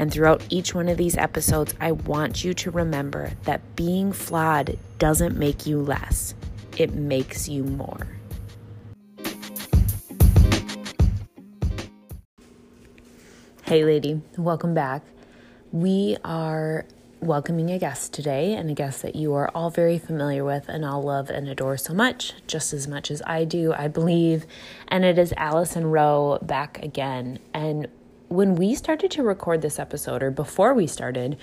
And throughout each one of these episodes, I want you to remember that being flawed doesn't make you less, it makes you more. Hey, lady, welcome back. We are welcoming a guest today, and a guest that you are all very familiar with and all love and adore so much, just as much as I do, I believe. And it is Allison Rowe back again. And when we started to record this episode, or before we started,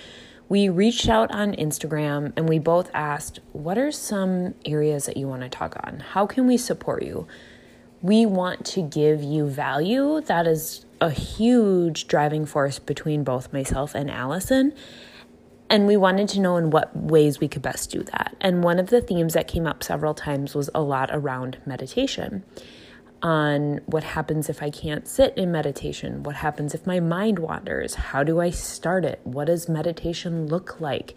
we reached out on Instagram and we both asked, What are some areas that you want to talk on? How can we support you? We want to give you value. That is a huge driving force between both myself and Allison. And we wanted to know in what ways we could best do that. And one of the themes that came up several times was a lot around meditation on what happens if I can't sit in meditation, what happens if my mind wanders, how do I start it, what does meditation look like.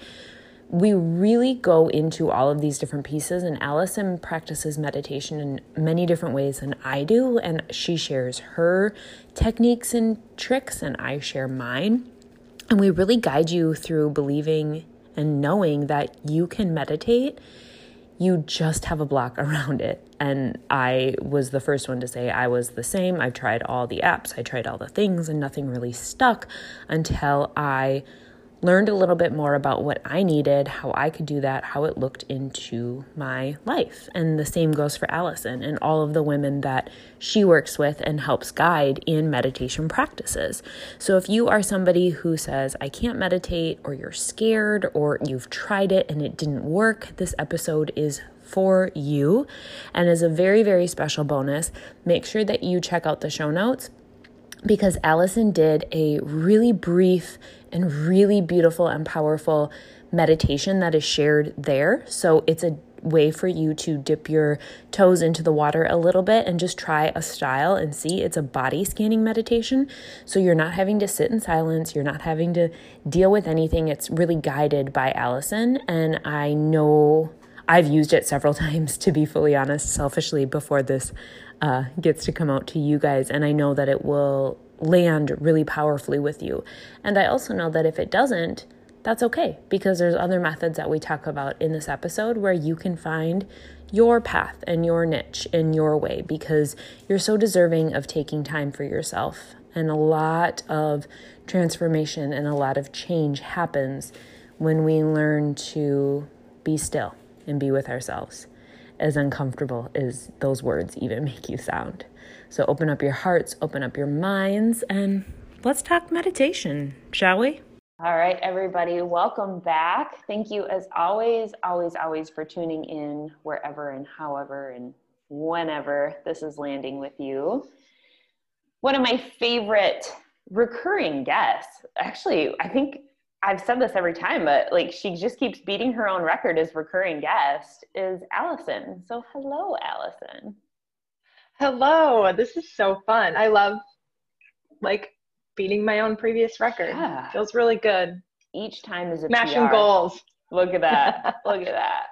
We really go into all of these different pieces, and Allison practices meditation in many different ways than I do, and she shares her techniques and tricks, and I share mine. And we really guide you through believing and knowing that you can meditate you just have a block around it. And I was the first one to say I was the same. I tried all the apps, I tried all the things, and nothing really stuck until I learned a little bit more about what I needed, how I could do that, how it looked into my life. And the same goes for Allison and all of the women that she works with and helps guide in meditation practices. So if you are somebody who says, I can't meditate, or you're scared, or you've tried it and it didn't work, this episode is for you. And as a very, very special bonus, make sure that you check out the show notes because Allison did a really brief and really beautiful and powerful meditation that is shared there. So it's a way for you to dip your toes into the water a little bit and just try a style and see. It's a body scanning meditation. So you're not having to sit in silence, you're not having to deal with anything. It's really guided by Allison. And I know I've used it several times, to be fully honest, selfishly, before this uh, gets to come out to you guys. And I know that it will land really powerfully with you. And I also know that if it doesn't, that's okay because there's other methods that we talk about in this episode where you can find your path and your niche in your way because you're so deserving of taking time for yourself. And a lot of transformation and a lot of change happens when we learn to be still and be with ourselves, as uncomfortable as those words even make you sound. So open up your hearts, open up your minds, and let's talk meditation, shall we? All right, everybody, welcome back. Thank you, as always, always, always for tuning in wherever and however and whenever this is landing with you. One of my favorite recurring guests, actually, I think I've said this every time, but like she just keeps beating her own record as recurring guest, is Allison. So, hello, Allison. Hello, this is so fun. I love like beating my own previous record. Yeah. Feels really good. Each time is a smashing goals. Look at that. Look at that.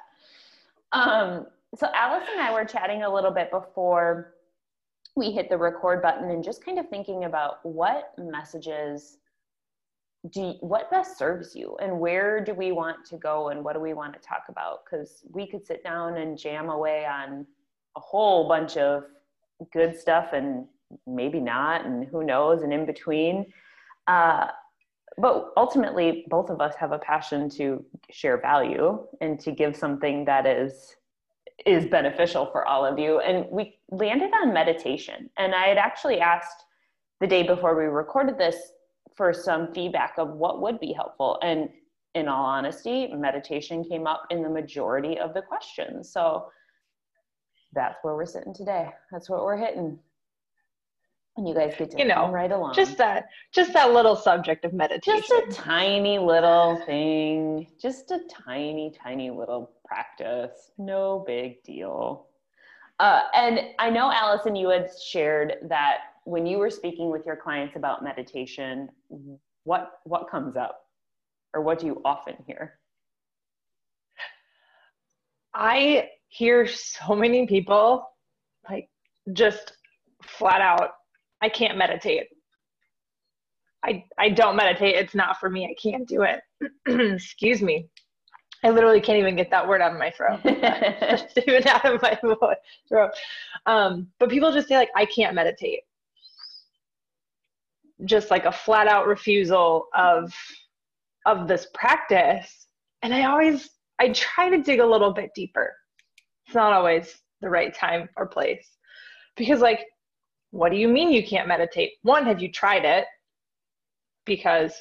Um, so Alice and I were chatting a little bit before we hit the record button and just kind of thinking about what messages do you, what best serves you and where do we want to go and what do we want to talk about because we could sit down and jam away on a whole bunch of good stuff and maybe not, and who knows, and in between. Uh, but ultimately, both of us have a passion to share value and to give something that is is beneficial for all of you. And we landed on meditation. And I had actually asked the day before we recorded this for some feedback of what would be helpful. And in all honesty, meditation came up in the majority of the questions. So that's where we're sitting today. That's what we're hitting. And you guys get to you know right along. Just that just that little subject of meditation. Just a tiny little thing. Just a tiny, tiny little practice. No big deal. Uh, and I know Allison, you had shared that when you were speaking with your clients about meditation, what what comes up, or what do you often hear? I hear so many people like just flat out, I can't meditate. I I don't meditate. It's not for me. I can't do it. Excuse me. I literally can't even get that word out of my throat. even out of my throat. Um, but people just say like, I can't meditate. Just like a flat out refusal of of this practice. And I always I try to dig a little bit deeper. It's not always the right time or place. Because like, what do you mean you can't meditate? One, have you tried it? Because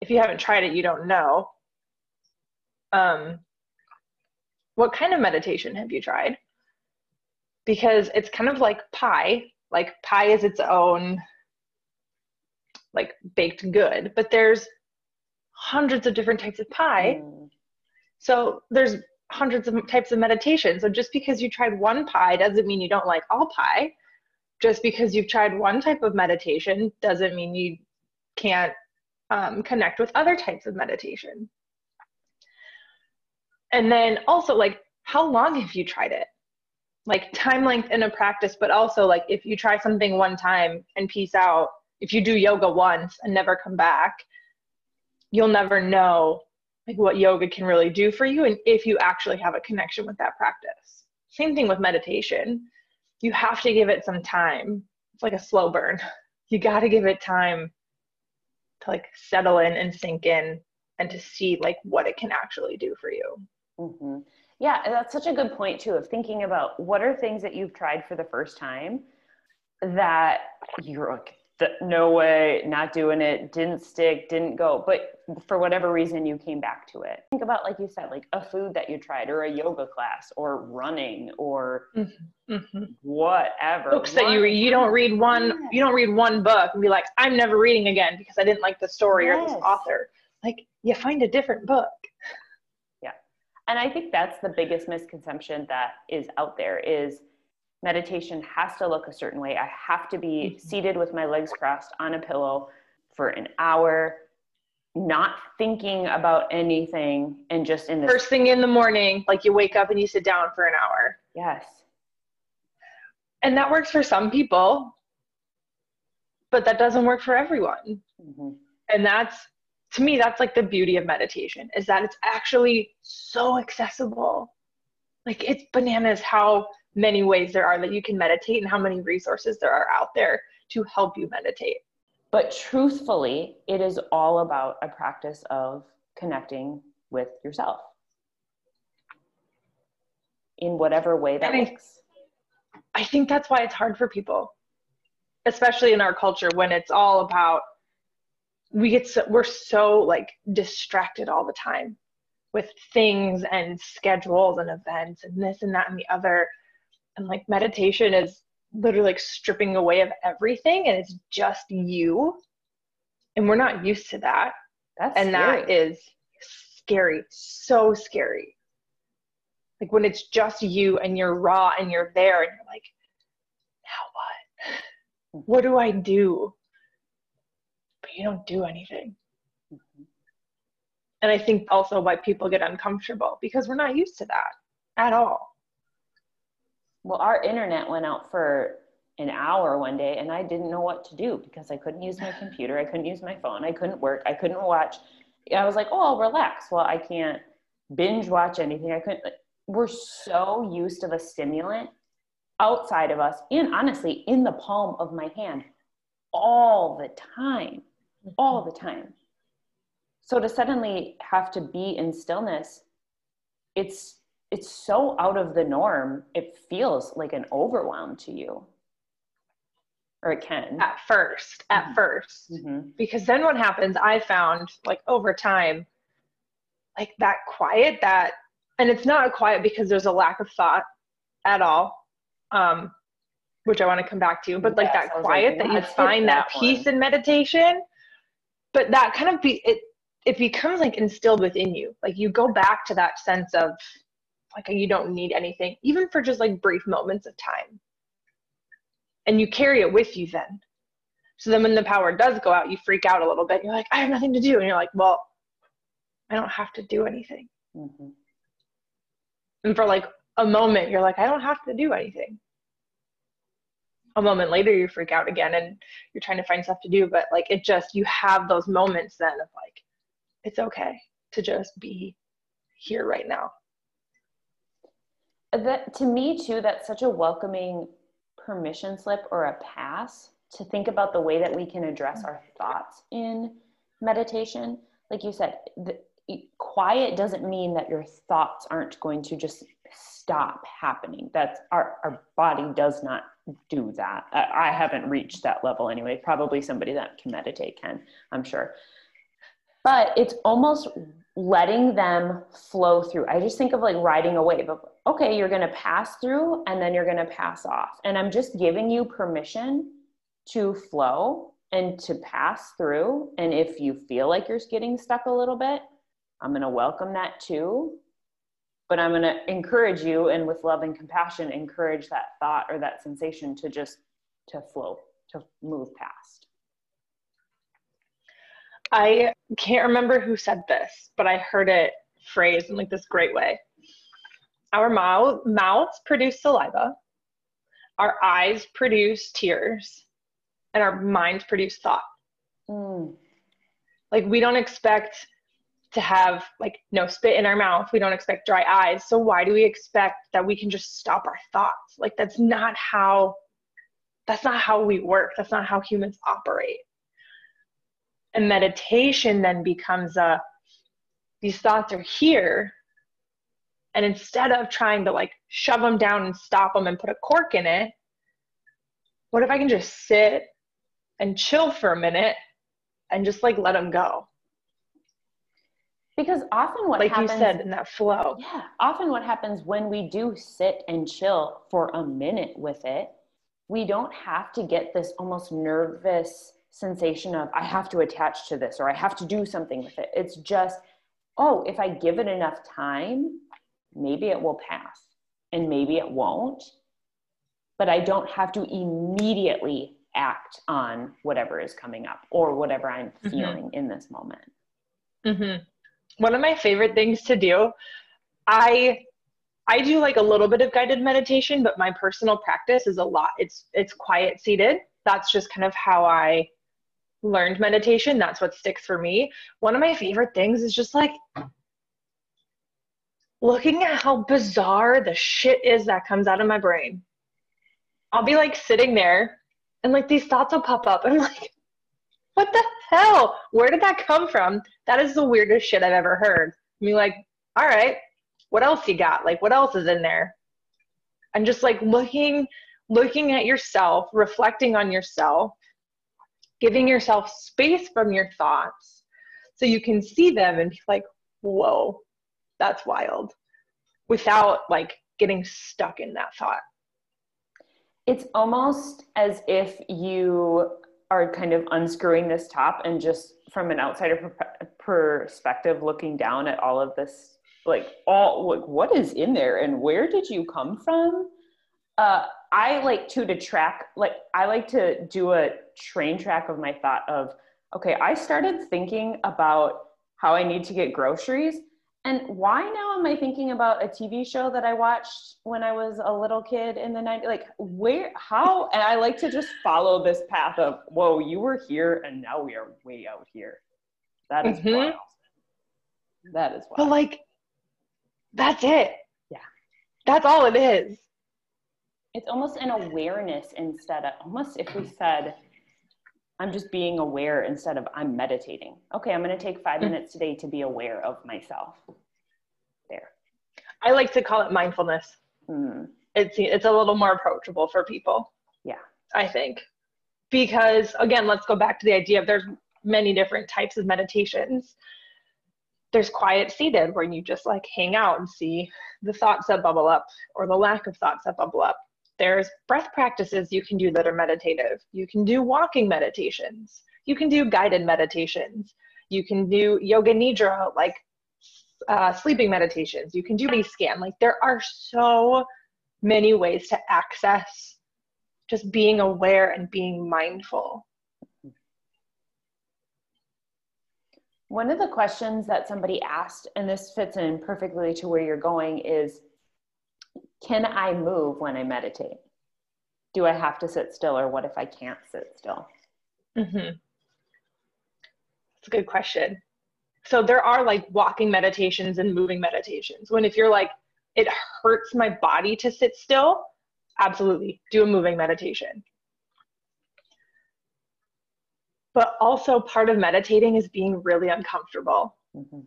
if you haven't tried it, you don't know um, what kind of meditation have you tried? Because it's kind of like pie. Like pie is its own like baked good, but there's hundreds of different types of pie. Mm. So there's hundreds of types of meditation. So just because you tried one pie doesn't mean you don't like all pie. Just because you've tried one type of meditation doesn't mean you can't um, connect with other types of meditation and then also like how long have you tried it like time length in a practice but also like if you try something one time and peace out if you do yoga once and never come back you'll never know like what yoga can really do for you and if you actually have a connection with that practice. Same thing with meditation. You have to give it some time. It's like a slow burn. You got to give it time to like settle in and sink in and to see like what it can actually do for you. Mm-hmm. Yeah, that's such a good point too of thinking about what are things that you've tried for the first time that you're like, no way, not doing it, didn't stick, didn't go, but for whatever reason you came back to it. Think about, like you said, like a food that you tried, or a yoga class, or running, or mm-hmm. mm-hmm. whatever. Books that you read. You don't read one. Yeah. You don't read one book and be like, I'm never reading again because I didn't like the story yes. or this author. Like, you find a different book Yeah, and i think that's the biggest misconception that is out there is meditation has to look a certain way. I have to be mm-hmm. seated with my legs crossed on a pillow for an hour not thinking about anything and just in the first thing in the morning like you wake up and you sit down for an hour. Yes. And that works for some people but that doesn't work for everyone. Mm-hmm. and that's to me that's like the beauty of meditation is that it's actually so accessible. Like it's bananas how many ways there are that you can meditate and how many resources there are out there to help you meditate. But truthfully it is all about a practice of connecting with yourself. In whatever way that and looks I, I think that's why it's hard for people especially in our culture when it's all about we get so we're so like distracted all the time with things and schedules and events and this and that and the other and like meditation is literally like stripping away of everything and it's just you and we're not used to that That's and scary. that is scary so scary like when it's just you and you're raw and you're there and you're like now what what do i do but you don't do anything. Mm-hmm. And I think also why people get uncomfortable because we're not used to that at all. Well, our internet went out for an hour one day and I didn't know what to do because I couldn't use my computer, I couldn't use my phone, I couldn't work, I couldn't watch. I was like, oh, I'll relax. Well, I can't binge watch anything. I couldn't. We're so used to the stimulant outside of us and honestly in the palm of my hand all the time all the mm-hmm. time. So to suddenly have to be in stillness, it's it's so out of the norm. It feels like an overwhelm to you. Or it can. At first, at mm-hmm. 1st mm-hmm. Because then what happens, I found like over time, like that quiet, that, and it's not a quiet because there's a lack of thought at all. Um, which I want to come back to, but like that quiet like, that you find that, that peace in meditation, but that kind of be it it becomes like instilled within you. Like you go back to that sense of like you don't need anything, even for just like brief moments of time. And you carry it with you then. So then when the power does go out, you freak out a little bit. You're like, I have nothing to do. And you're like, well, I don't have to do anything. Mm-hmm. And for like a moment, you're like, I don't have to do anything. A moment later, you freak out again and you're trying to find stuff to do. But like, it just, you have those moments then of like, it's okay to just be here right now. That to me too, that's such a welcoming permission slip or a pass to think about the way that we can address our thoughts in meditation. Like you said, the, quiet doesn't mean that your thoughts aren't going to just stop happening. That's our, our body does not do that. I, I haven't reached that level anyway. Probably somebody that can meditate can, I'm sure. But it's almost letting them flow through. I just think of like riding a wave of, okay, you're going to pass through and then you're going to pass off. And I'm just giving you permission to flow and to pass through. And if you feel like you're getting stuck a little bit, I'm going to welcome that too. But I'm going to encourage you and with love and compassion, encourage that thought or that sensation to just to flow, to move past. I can't remember who said this, but I heard it phrased in like this great way. Our mouth, mouths produce saliva, our eyes produce tears, and our minds produce thought. Mm. Like we don't expect to have like no spit in our mouth. We don't expect dry eyes. So why do we expect that we can just stop our thoughts? Like that's not how that's not how we work. That's not how humans operate. And meditation then becomes a these thoughts are here and instead of trying to like shove them down and stop them and put a cork in it, what if I can just sit and chill for a minute and just like let them go? Because often what like happens, you said in that flow. Yeah. Often what happens when we do sit and chill for a minute with it, we don't have to get this almost nervous sensation of I have to attach to this or I have to do something with it. It's just, oh, if I give it enough time, maybe it will pass and maybe it won't. But I don't have to immediately act on whatever is coming up or whatever I'm mm-hmm. feeling in this moment. Mm-hmm one of my favorite things to do i i do like a little bit of guided meditation but my personal practice is a lot it's it's quiet seated that's just kind of how i learned meditation that's what sticks for me one of my favorite things is just like looking at how bizarre the shit is that comes out of my brain i'll be like sitting there and like these thoughts will pop up i'm like what the hell? Where did that come from? That is the weirdest shit I've ever heard. I mean, like, all right, what else you got? Like, what else is in there? And just like looking, looking at yourself, reflecting on yourself, giving yourself space from your thoughts so you can see them and be like, whoa, that's wild, without like getting stuck in that thought. It's almost as if you are kind of unscrewing this top and just from an outsider per- perspective looking down at all of this like all like what is in there and where did you come from uh, i like to to track like i like to do a train track of my thought of okay i started thinking about how i need to get groceries and why now am I thinking about a TV show that I watched when I was a little kid in the 90s? Like, where, how? And I like to just follow this path of, whoa, you were here and now we are way out here. That is mm-hmm. wild. That is wild. But like, that's it. Yeah. That's all it is. It's almost an awareness instead of, almost if we said, I'm just being aware instead of I'm meditating. Okay, I'm going to take five mm. minutes today to be aware of myself. There. I like to call it mindfulness. Mm. It's it's a little more approachable for people. Yeah, I think because again, let's go back to the idea of there's many different types of meditations. There's quiet seated where you just like hang out and see the thoughts that bubble up or the lack of thoughts that bubble up. There's breath practices you can do that are meditative. You can do walking meditations. You can do guided meditations. You can do yoga nidra, like uh, sleeping meditations. You can do body scan. Like there are so many ways to access just being aware and being mindful. One of the questions that somebody asked, and this fits in perfectly to where you're going, is Can I move when I meditate? Do I have to sit still, or what if I can't sit still? Mm-hmm. That's a good question. So there are like walking meditations and moving meditations. When if you're like, it hurts my body to sit still, absolutely do a moving meditation. But also, part of meditating is being really uncomfortable mm-hmm.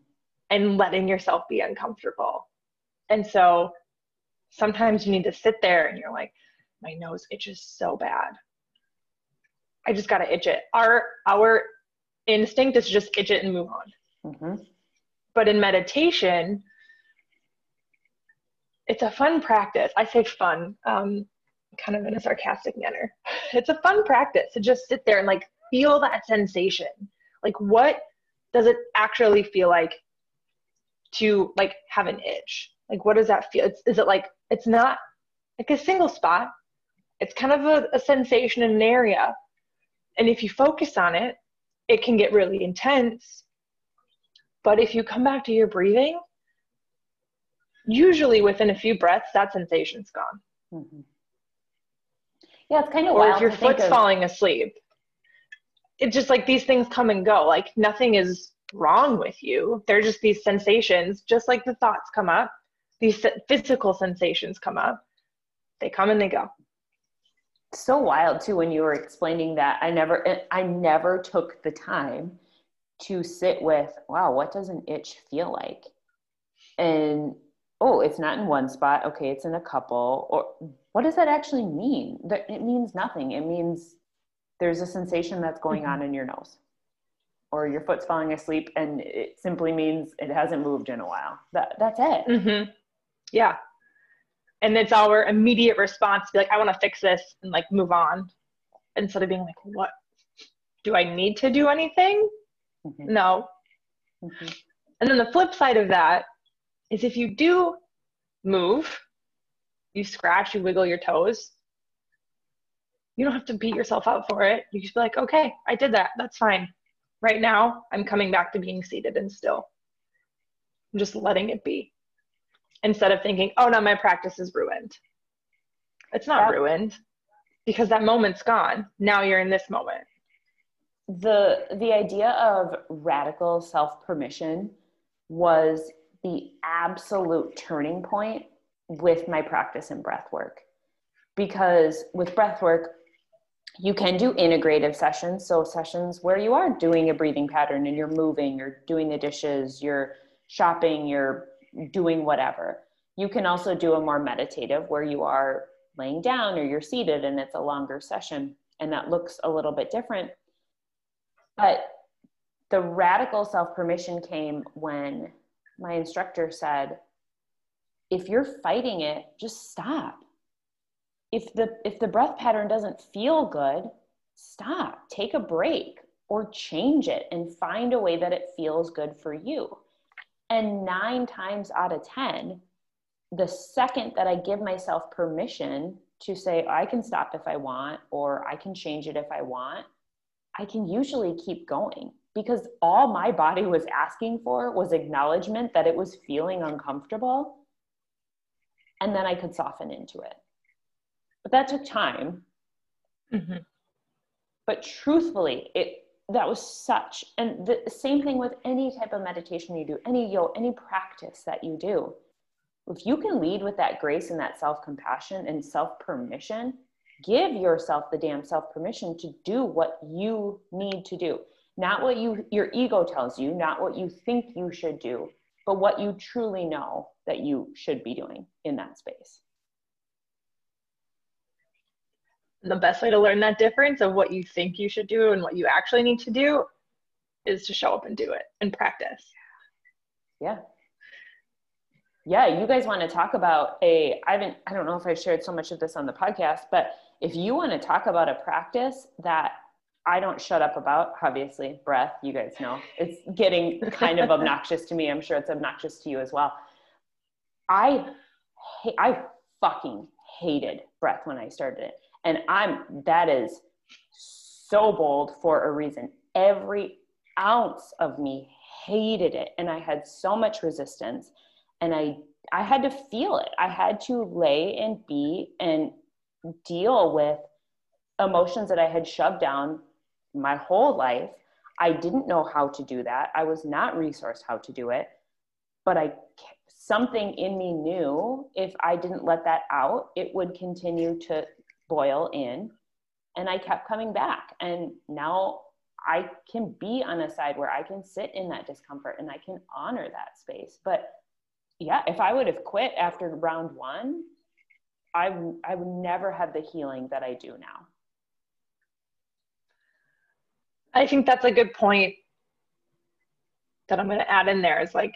and letting yourself be uncomfortable. And so sometimes you need to sit there and you're like, my nose itches so bad. I just got to itch it. Our, our instinct is just itch it and move on. Mm-hmm. But in meditation, it's a fun practice. I say fun, um, kind of in a sarcastic manner. It's a fun practice to just sit there and like feel that sensation. Like, what does it actually feel like to like have an itch? Like, what does that feel? It's, is it like it's not like a single spot? It's kind of a, a sensation in an area, and if you focus on it, it can get really intense. But if you come back to your breathing, usually within a few breaths, that sensation's gone. Mm-hmm. Yeah, it's kind of or wild. if your foot's of... falling asleep, it's just like these things come and go. Like nothing is wrong with you. They're just these sensations, just like the thoughts come up, these physical sensations come up. They come and they go. So wild too when you were explaining that. I never I never took the time to sit with, wow, what does an itch feel like? And oh, it's not in one spot. Okay, it's in a couple. Or what does that actually mean? It means nothing. It means there's a sensation that's going mm-hmm. on in your nose or your foot's falling asleep and it simply means it hasn't moved in a while. That, that's it. Mm-hmm. Yeah. And it's our immediate response to be like, I want to fix this and like move on instead of being like, what? Do I need to do anything? Mm-hmm. No. Mm-hmm. And then the flip side of that is if you do move, you scratch, you wiggle your toes, you don't have to beat yourself up for it. You just be like, okay, I did that. That's fine. Right now, I'm coming back to being seated and still. I'm just letting it be instead of thinking, oh, no, my practice is ruined. It's not ruined because that moment's gone. Now you're in this moment. The the idea of radical self-permission was the absolute turning point with my practice in breath work. Because with breath work, you can do integrative sessions. So, sessions where you are doing a breathing pattern and you're moving, you're doing the dishes, you're shopping, you're doing whatever. You can also do a more meditative where you are laying down or you're seated and it's a longer session and that looks a little bit different. But the radical self permission came when my instructor said, if you're fighting it, just stop. If the if the breath pattern doesn't feel good, stop. Take a break or change it and find a way that it feels good for you. And 9 times out of 10, the second that I give myself permission to say I can stop if I want or I can change it if I want, I can usually keep going because all my body was asking for was acknowledgement that it was feeling uncomfortable and then i could soften into it but that took time mm-hmm. but truthfully it that was such and the same thing with any type of meditation you do any yo any practice that you do. If you can lead with that grace and that self-compassion and self-permission give yourself the damn self-permission to do what you need to do. Not what you your ego tells you not what you think you should do but what you truly know that you should be doing in that space the best way to learn that difference of what you think you should do and what you actually need to do is to show up and do it and practice yeah yeah, you guys want to talk about a, I haven't, I don't know if I've shared so much of this on the podcast, but if you want to talk about a practice that I don't shut up about, obviously, breath, you guys know, it's getting kind of obnoxious to me. I'm sure it's obnoxious to you as well. I, I fucking hated breath when I started it. And I'm, that is so bold for a reason. Every ounce of me hated it. And I had so much resistance and I, I had to feel it. I had to lay and be and deal with emotions that I had shoved down my whole life. I didn't know how to do that. I was not resourced how to do it, but I something in me knew if I didn't let that out, it would continue to boil in. And I kept coming back. And now I can be on a side where I can sit in that discomfort and I can honor that space. But yeah, if I would have quit after round one, I, I would never have the healing that I do now. I think that's a good point that I'm going to add in there is like,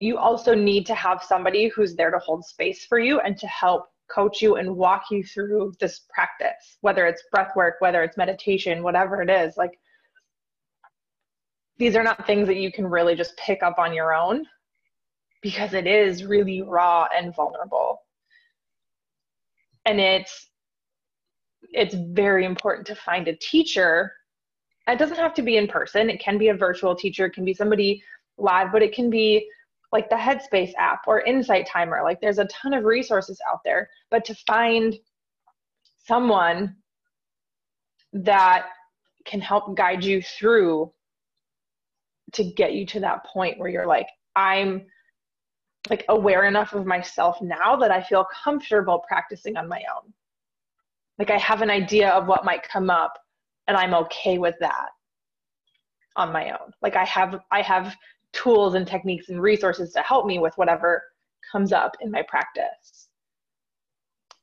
you also need to have somebody who's there to hold space for you and to help coach you and walk you through this practice, whether it's breath work, whether it's meditation, whatever it is. Like, these are not things that you can really just pick up on your own because it is really raw and vulnerable. And it's it's very important to find a teacher. It doesn't have to be in person. It can be a virtual teacher, it can be somebody live, but it can be like the Headspace app or Insight Timer. Like there's a ton of resources out there, but to find someone that can help guide you through to get you to that point where you're like, I'm like aware enough of myself now that I feel comfortable practicing on my own. Like I have an idea of what might come up and I'm okay with that on my own. Like I have I have tools and techniques and resources to help me with whatever comes up in my practice.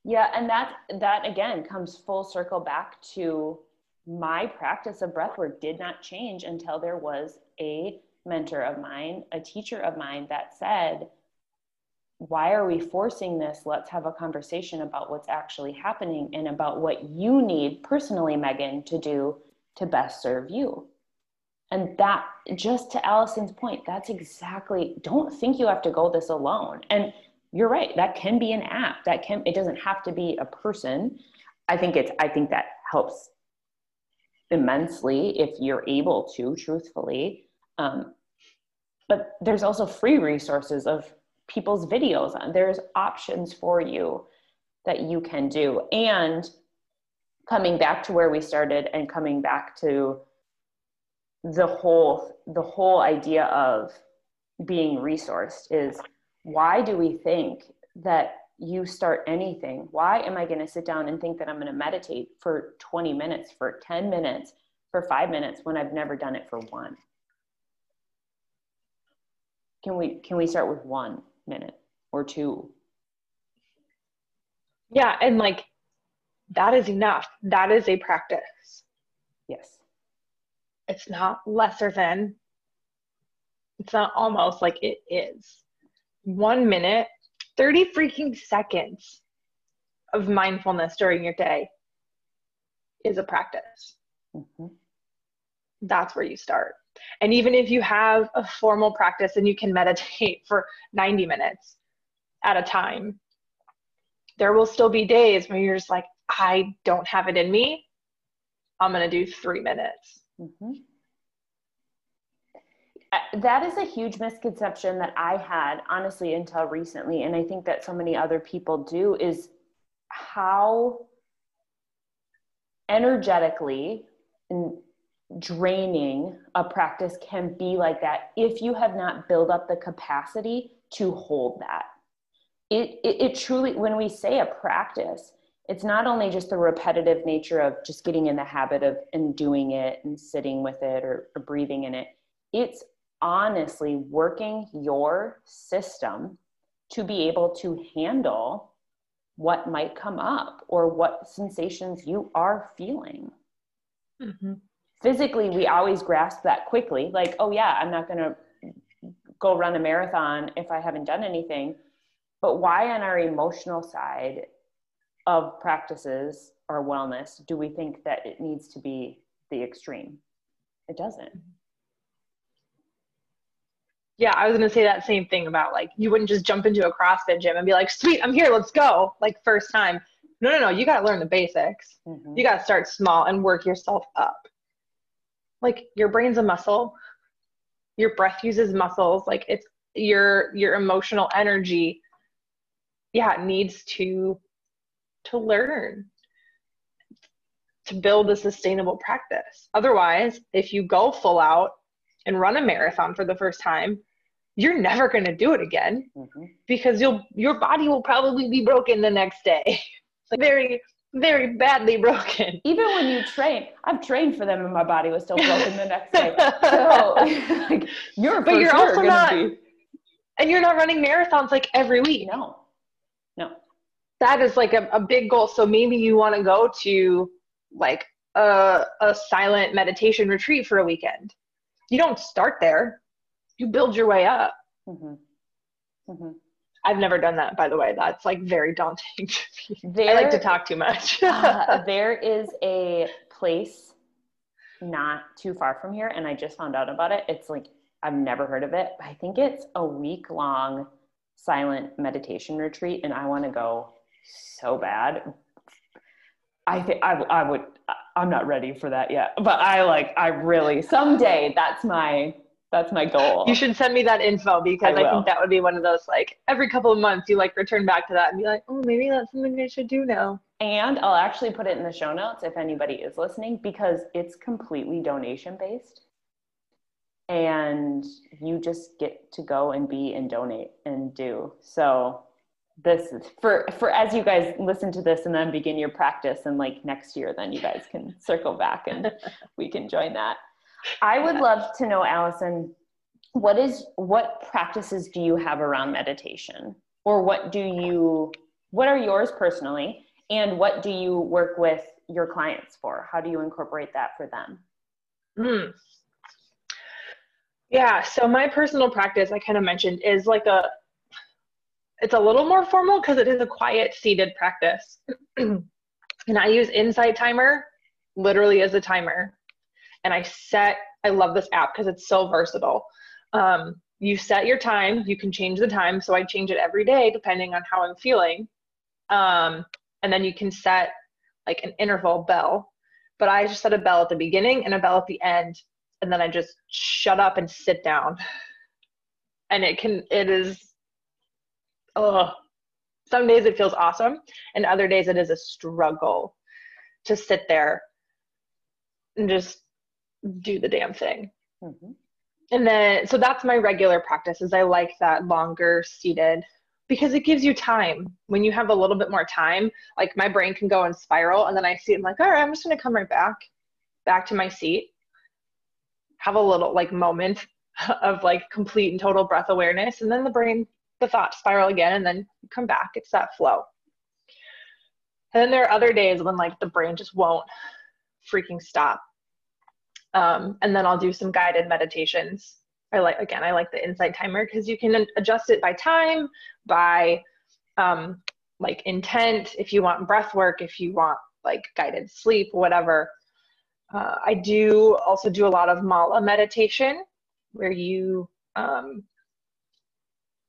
Yeah, and that that again comes full circle back to my practice of breathwork did not change until there was a mentor of mine, a teacher of mine that said, why are we forcing this? Let's have a conversation about what's actually happening and about what you need personally, Megan, to do to best serve you. And that, just to Allison's point, that's exactly, don't think you have to go this alone. And you're right, that can be an app. That can, it doesn't have to be a person. I think it's, I think that helps immensely if you're able to, truthfully. Um, but there's also free resources of people's videos. There's options for you that you can do. And coming back to where we started and coming back to the whole the whole idea of being resourced is why do we think that you start anything? Why am i going to sit down and think that i'm going to meditate for 20 minutes for 10 minutes for 5 minutes when i've never done it for one? Can we can we start with one minute or two? Yeah and like that is enough. That is a practice. Yes it's not lesser than it's not almost like it is. One minute 30 freaking seconds of mindfulness during your day is a practice. Mm-hmm. that's where you start. And even if you have a formal practice and you can meditate for 90 minutes at a time there will still be days where you're just like i don't have it in me. I'm going to do three minutes Mm-hmm. That is a huge misconception that I had, honestly, until recently. And I think that so many other people do is how energetically draining a practice can be like that if you have not built up the capacity to hold that. It, it, it truly, when we say a practice, it's not only just the repetitive nature of just getting in the habit of and doing it and sitting with it or, or breathing in it it's honestly working your system to be able to handle what might come up or what sensations you are feeling mm-hmm. physically we always grasp that quickly like oh yeah i'm not going to go run a marathon if I haven't done anything. But why on our emotional side of practices or wellness do we think that it needs to be the extreme? It doesn't. Yeah, I was gonna say that same thing about like you wouldn't just jump into a CrossFit gym and be like, "Sweet, I'm here, let's go!" Like first time. No, no, no. You got to learn the basics. Mm-hmm. You got to start small and work yourself up. Like your brain's a muscle. Your breath uses muscles. Like it's your your emotional energy. Yeah, it needs to to learn to build a sustainable practice. Otherwise, if you go full out and run a marathon for the first time, you're never going to do it again mm-hmm. because you'll your body will probably be broken the next day. like very very badly broken. Even when you train, I've trained for them and my body was still broken the next day. So like, you're but you're sure also not, be... and you're not running marathons like every week. No, no. That is like a, a big goal. So maybe you want to go to like a, a silent meditation retreat for a weekend. You don't start there. You build your way up. Mm-hmm. Mm-hmm. I've never done that, by the way. That's like very daunting there, I like to talk too much. uh, there is a place not too far from here, and I just found out about it. It's like I've never heard of it. I think it's a week long silent meditation retreat, and I want to go so bad. I think I, I would. I'm not ready for that yet, but I like. I really someday. That's my that's my goal. You should send me that info because I, I, think that would be one of those like every couple of months you like return back to that and be like, oh, maybe that's something I should do now. And I'll actually put it in the show notes if anybody is listening because it's completely donation based. And you just get to go and be and donate and do. So this for for as you guys listen to this and then begin your practice and like next year then you guys can circle back and we can join that I would love to know, Allison, what is what practices do you have around meditation, or what do you what are yours personally, and what do you work with your clients for? How do you incorporate that for them? Mm. Yeah, so my personal practice, I kind of mentioned, is like a it's a little more formal because it is a quiet seated practice. and I use Insight Timer literally as a timer and I set, I love this app because it's so versatile. Um, you set your time, you can change the time. So I change it every day depending on how I'm feeling. Um, and then you can set like an interval bell. But I just set a bell at the beginning and a bell at the end. And then I just shut up and sit down. And it can, it is, oh, some days it feels awesome. And other days it is a struggle to sit there and just do the damn thing. Mm-hmm. And then, so that's my regular practice is I like that longer seated because it gives you time. When you have a little bit more time, like my brain can go and spiral and then I see it, I'm like, all right, I'm just going to come right back, back to my seat, have a little like moment of like complete and total breath awareness. And then the brain, the thought spiral again and then come back. It's that flow. And then there are other days when like the brain just won't freaking stop. Um, and then I'll do some guided meditations. I like, again, I like the insight timer because you can adjust it by time, by um, like intent, if you want breath work, if you want like guided sleep, whatever. Uh, I do also do a lot of mala meditation where you um,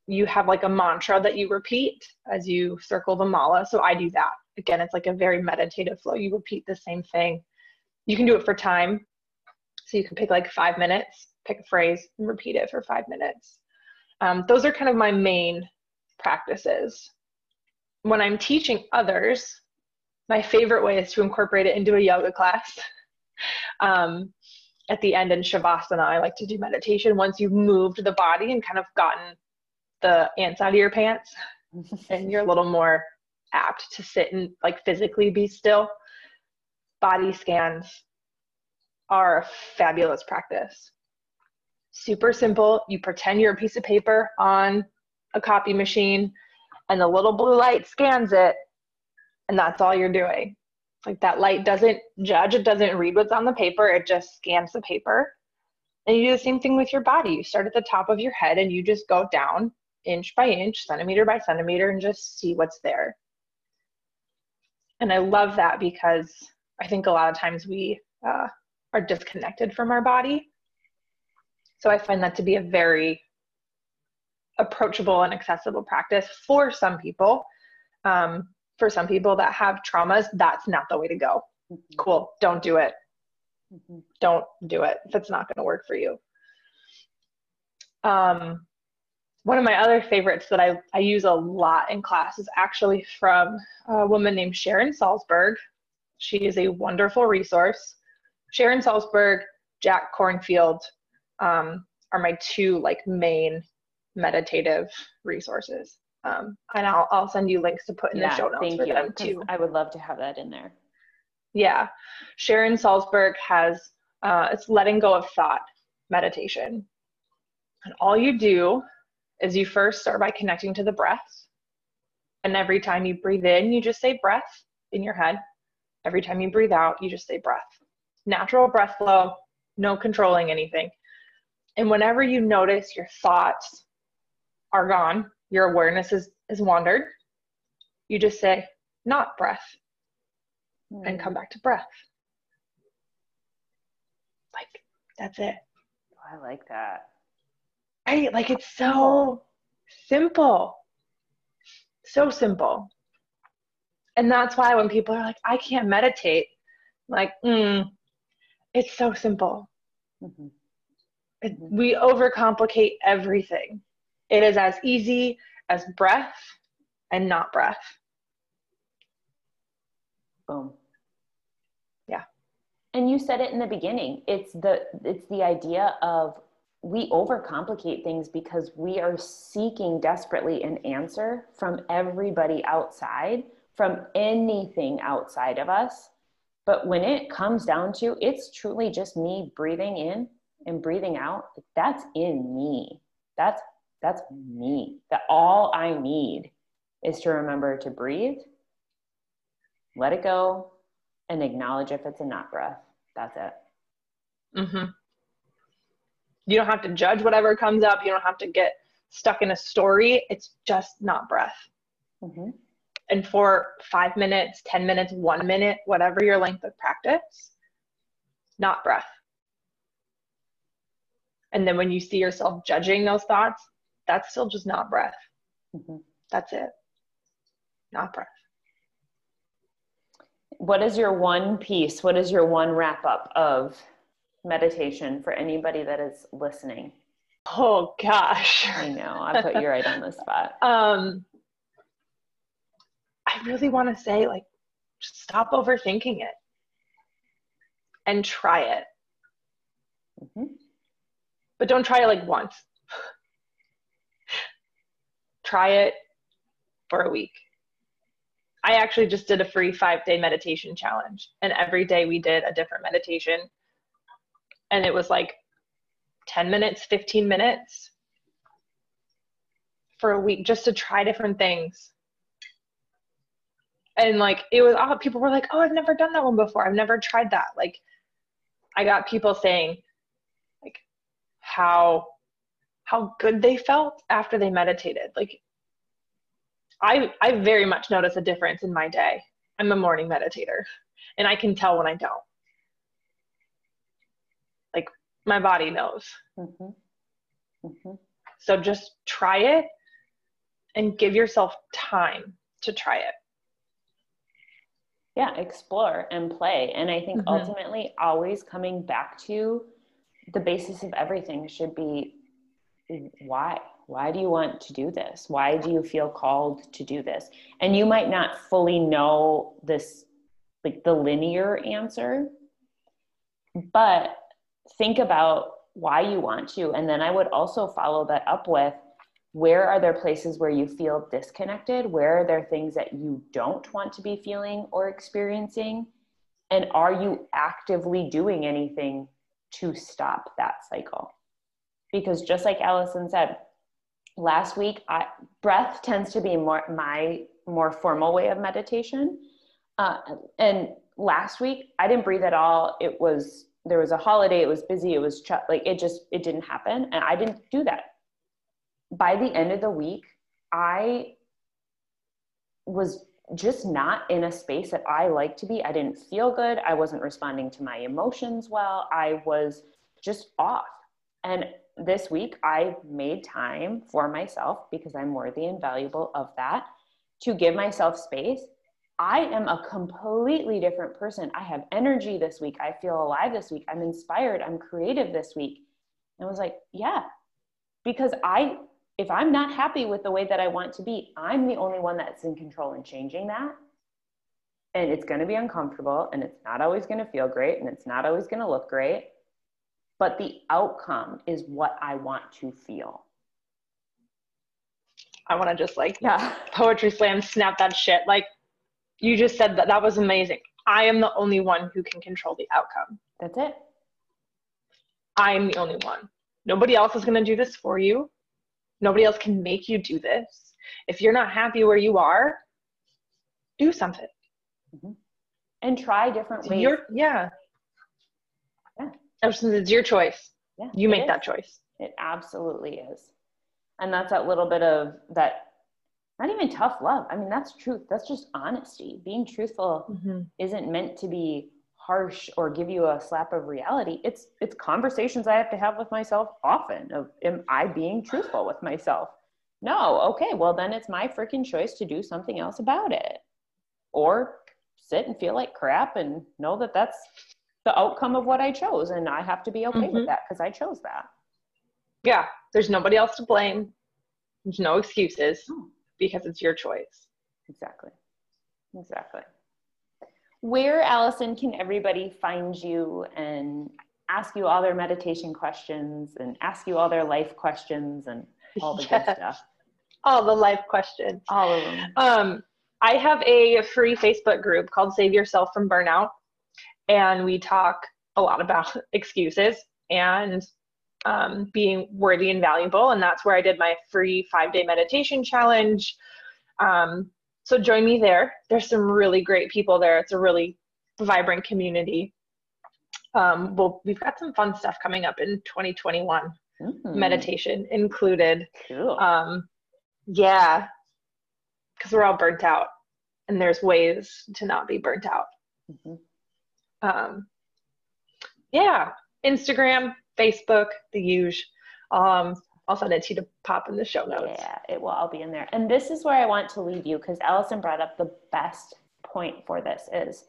you have like a mantra that you repeat as you circle the mala. So I do that. Again, it's like a very meditative flow. You repeat the same thing. You can do it for time. So you can pick like five minutes, pick a phrase, and repeat it for five minutes. Um, those are kind of my main practices. When I'm teaching others, my favorite way is to incorporate it into a yoga class. um, at the end in Shavasana, I like to do meditation once you've moved the body and kind of gotten the ants out of your pants and you're a little more apt to sit and like physically be still. Body scans, are a fabulous practice. Super simple. You pretend you're a piece of paper on a copy machine, and the little blue light scans it, and that's all you're doing. Like that light doesn't judge, it doesn't read what's on the paper, it just scans the paper. And you do the same thing with your body. You start at the top of your head and you just go down inch by inch, centimeter by centimeter, and just see what's there. And I love that because I think a lot of times we uh, are disconnected from our body. So I find that to be a very approachable and accessible practice for some people. Um, for some people that have traumas, that's not the way to go. Mm-hmm. Cool, don't do it. Mm-hmm. Don't do it if it's not going to work for you. Um, one of my other favorites that I, I use a lot in class is actually from a woman named Sharon Salzberg. She is a wonderful resource. Sharon Salzberg, Jack Kornfield um, are my two like main meditative resources. Um, and I'll, I'll send you links to put in yeah, the show notes for you, them too. I would love to have that in there. Yeah. Sharon Salzberg has, uh, it's letting go of thought meditation. And all you do is you first start by connecting to the breath. And every time you breathe in, you just say breath in your head. Every time you breathe out, you just say breath. Natural breath flow, no controlling anything. And whenever you notice your thoughts are gone, your awareness is, is wandered, you just say, not breath, mm. and come back to breath. Like, that's it. I like that. Right? Like, it's so simple. So simple. And that's why when people are like, I can't meditate, like, mm, it's so simple. Mm-hmm. It, we overcomplicate everything. It is as easy as breath and not breath. Boom. Yeah. And you said it in the beginning. It's the it's the idea of we overcomplicate things because we are seeking desperately an answer from everybody outside, from anything outside of us. But when it comes down to it's truly just me breathing in and breathing out, that's in me. That's that's me. That all I need is to remember to breathe, let it go, and acknowledge if it's a not breath. That's it. Mm-hmm. You don't have to judge whatever comes up. You don't have to get stuck in a story. It's just not breath. Mm-hmm. And for five minutes, 10 minutes, one minute, whatever your length of practice, not breath. And then when you see yourself judging those thoughts, that's still just not breath. Mm-hmm. That's it. Not breath. What is your one piece? What is your one wrap up of meditation for anybody that is listening? Oh gosh. I know. I put you right on the spot. Um I really want to say like stop overthinking it and try it. Mm-hmm. But don't try it like once try it for a week. I actually just did a free five day meditation challenge, and every day we did a different meditation. And it was like 10 minutes, 15 minutes for a week just to try different things. And like, it was all people were like, oh, I've never done that one before. I've never tried that. Like, I got people saying, like, how how good they felt after they meditated. Like I I very much notice a difference in my day. I'm a morning meditator and I can tell when I don't. Like my body knows. Mm-hmm. Mm-hmm. So just try it and give yourself time to try it. Yeah, explore and play. And I think mm-hmm. ultimately, always coming back to the basis of everything should be why why do you want to do this why do you feel called to do this and you might not fully know this like the linear answer but think about why you want to and then i would also follow that up with where are there places where you feel disconnected where are there things that you don't want to be feeling or experiencing and are you actively doing anything to stop that cycle because just like Allison said, last week, I, breath tends to be more my more formal way of meditation. Uh, and last week, I didn't breathe at all. It was there was a holiday, it was busy, it was ch- like it just it didn't happen and I didn't do that. By the end of the week, I was just not in a space that I like to be. I didn't feel good. I wasn't responding to my emotions well. I was just off. And this week, I made time for myself because I'm worthy and valuable of that to give myself space. I am a completely different person. I have energy this week. I feel alive this week. I'm inspired. I'm creative this week. And I was like, yeah, because I if I'm not happy with the way that I want to be, I'm the only one that's in control in changing that. And it's going to be uncomfortable and it's not always going to feel great and it's not always going to look great. But the outcome is what I want to feel. I want to just like yeah. poetry slam snap that shit. Like you just said that that was amazing. I am the only one who can control the outcome. That's it. I am the only one. Nobody else is going to do this for you. Nobody else can make you do this. If you're not happy where you are, do something. Mm-hmm. And try different ways. Your, yeah. Yeah. It's your choice. Yeah, you make that choice. It absolutely is. And that's that little bit of that not even tough love. I mean, that's truth. That's just honesty. Being truthful mm-hmm. isn't meant to be harsh or give you a slap of reality it's it's conversations i have to have with myself often of am i being truthful with myself no okay well then it's my freaking choice to do something else about it or sit and feel like crap and know that that's the outcome of what i chose and i have to be okay mm-hmm. with that because i chose that yeah there's nobody else to blame there's no excuses because it's your choice exactly exactly where, Allison, can everybody find you and ask you all their meditation questions and ask you all their life questions and all the yes. good stuff? All the life questions. All of them. Um, I have a free Facebook group called Save Yourself from Burnout. And we talk a lot about excuses and um, being worthy and valuable. And that's where I did my free five day meditation challenge. Um, so join me there. There's some really great people there. It's a really vibrant community. Um, well, we've got some fun stuff coming up in 2021. Mm-hmm. Meditation included. Cool. Um, yeah, because we're all burnt out, and there's ways to not be burnt out. Mm-hmm. Um, yeah, Instagram, Facebook, the huge. Um, I'll send it to you to pop in the show notes. Yeah, it will all be in there. And this is where I want to leave you because Allison brought up the best point for this is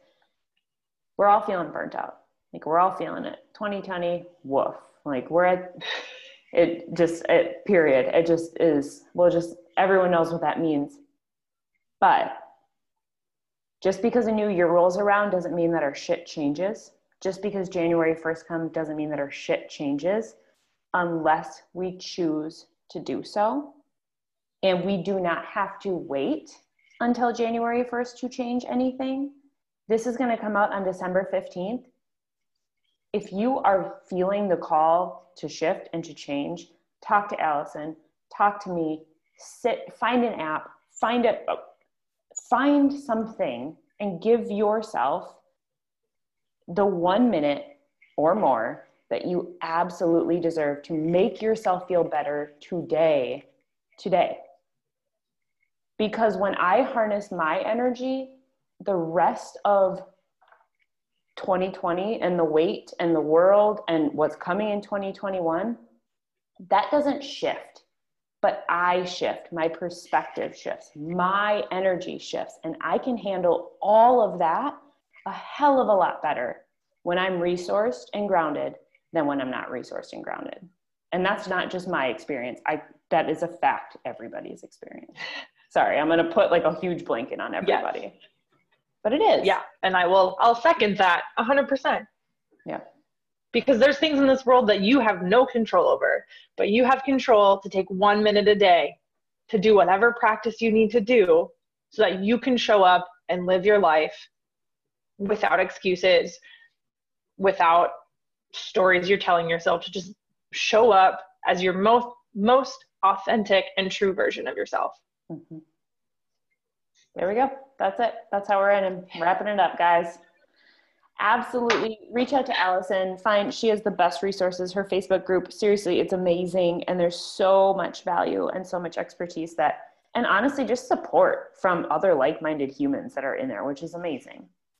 we're all feeling burnt out. Like we're all feeling it. 2020, woof. Like we're at it just it period. It just is well just everyone knows what that means. But just because a new year rolls around doesn't mean that our shit changes. Just because January 1st comes doesn't mean that our shit changes unless we choose to do so. And we do not have to wait until January 1st to change anything. This is going to come out on December 15th. If you are feeling the call to shift and to change, talk to Allison, talk to me, sit, find an app, find a find something and give yourself the 1 minute or more that you absolutely deserve to make yourself feel better today. Today. Because when I harness my energy, the rest of 2020 and the weight and the world and what's coming in 2021, that doesn't shift. But I shift, my perspective shifts, my energy shifts, and I can handle all of that a hell of a lot better when I'm resourced and grounded than when I'm not resourced and grounded. And that's not just my experience. I that is a fact everybody's experience. Sorry, I'm going to put like a huge blanket on everybody. Yes. But it is. Yeah, and I will I'll second that 100%. Yeah. Because there's things in this world that you have no control over, but you have control to take 1 minute a day to do whatever practice you need to do so that you can show up and live your life without excuses, without stories you're telling yourself to just show up as your most most authentic and true version of yourself. Mm-hmm. There we go. That's it. That's how we're in and wrapping it up, guys. absolutely reach out to Allison. Find she has the best resources. Her Facebook group, seriously, it's amazing, and there's so much value and so much expertise that, and honestly, just support from other like-minded humans that are in there, which is amazing.